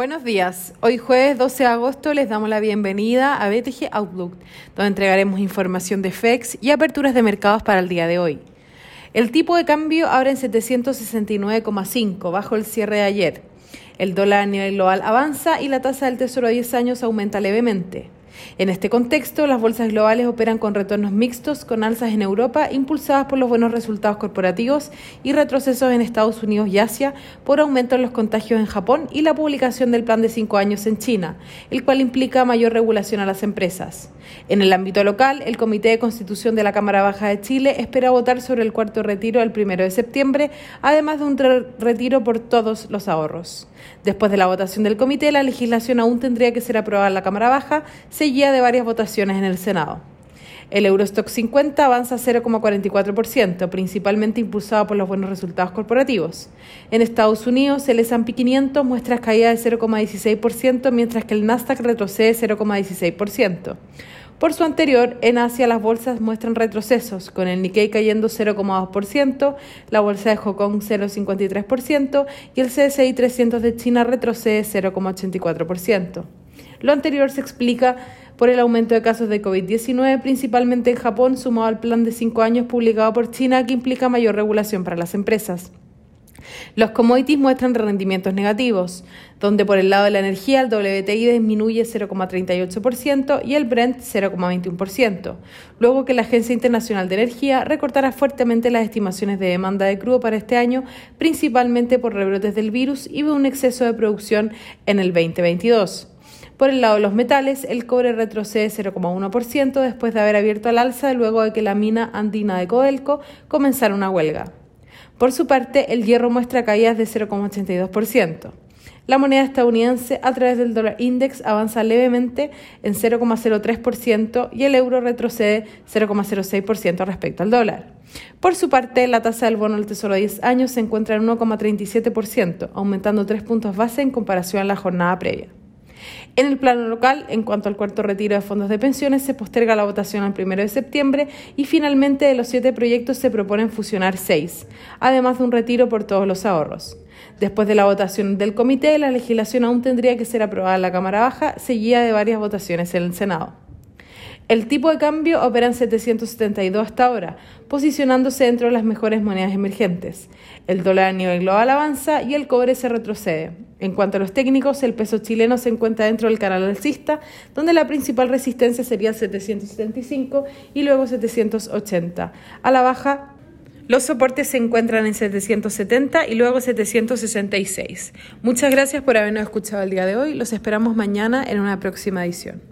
Buenos días. Hoy jueves 12 de agosto les damos la bienvenida a BTG Outlook, donde entregaremos información de FEX y aperturas de mercados para el día de hoy. El tipo de cambio abre en 769,5 bajo el cierre de ayer. El dólar a nivel global avanza y la tasa del Tesoro a 10 años aumenta levemente. En este contexto, las bolsas globales operan con retornos mixtos, con alzas en Europa impulsadas por los buenos resultados corporativos y retrocesos en Estados Unidos y Asia por aumento en los contagios en Japón y la publicación del plan de cinco años en China, el cual implica mayor regulación a las empresas. En el ámbito local, el Comité de Constitución de la Cámara Baja de Chile espera votar sobre el cuarto retiro el primero de septiembre, además de un retiro por todos los ahorros. Después de la votación del comité, la legislación aún tendría que ser aprobada en la Cámara Baja, seguida de varias votaciones en el Senado. El Eurostock 50 avanza 0,44%, principalmente impulsado por los buenos resultados corporativos. En Estados Unidos, el S&P 500 muestra caída de 0,16%, mientras que el Nasdaq retrocede 0,16%. Por su anterior, en Asia las bolsas muestran retrocesos, con el Nikkei cayendo 0,2%, la bolsa de Hong Kong 0,53% y el CSI 300 de China retrocede 0,84%. Lo anterior se explica por el aumento de casos de COVID-19, principalmente en Japón, sumado al plan de cinco años publicado por China, que implica mayor regulación para las empresas. Los commodities muestran rendimientos negativos, donde por el lado de la energía el WTI disminuye 0,38% y el Brent 0,21%, luego que la Agencia Internacional de Energía recortará fuertemente las estimaciones de demanda de crudo para este año, principalmente por rebrotes del virus y un exceso de producción en el 2022. Por el lado de los metales, el cobre retrocede 0,1% después de haber abierto al alza luego de que la mina andina de Codelco comenzara una huelga. Por su parte, el hierro muestra caídas de 0,82%. La moneda estadounidense a través del dólar index avanza levemente en 0,03% y el euro retrocede 0,06% respecto al dólar. Por su parte, la tasa del bono del Tesoro a 10 años se encuentra en 1,37%, aumentando 3 puntos base en comparación a la jornada previa. En el plano local, en cuanto al cuarto retiro de fondos de pensiones, se posterga la votación al primero de septiembre y finalmente de los siete proyectos se proponen fusionar seis, además de un retiro por todos los ahorros. Después de la votación del comité, la legislación aún tendría que ser aprobada en la Cámara Baja, seguida de varias votaciones en el Senado. El tipo de cambio opera en 772 hasta ahora, posicionándose dentro de las mejores monedas emergentes. El dólar a nivel global avanza y el cobre se retrocede. En cuanto a los técnicos, el peso chileno se encuentra dentro del canal alcista, donde la principal resistencia sería 775 y luego 780. A la baja, los soportes se encuentran en 770 y luego 766. Muchas gracias por habernos escuchado el día de hoy. Los esperamos mañana en una próxima edición.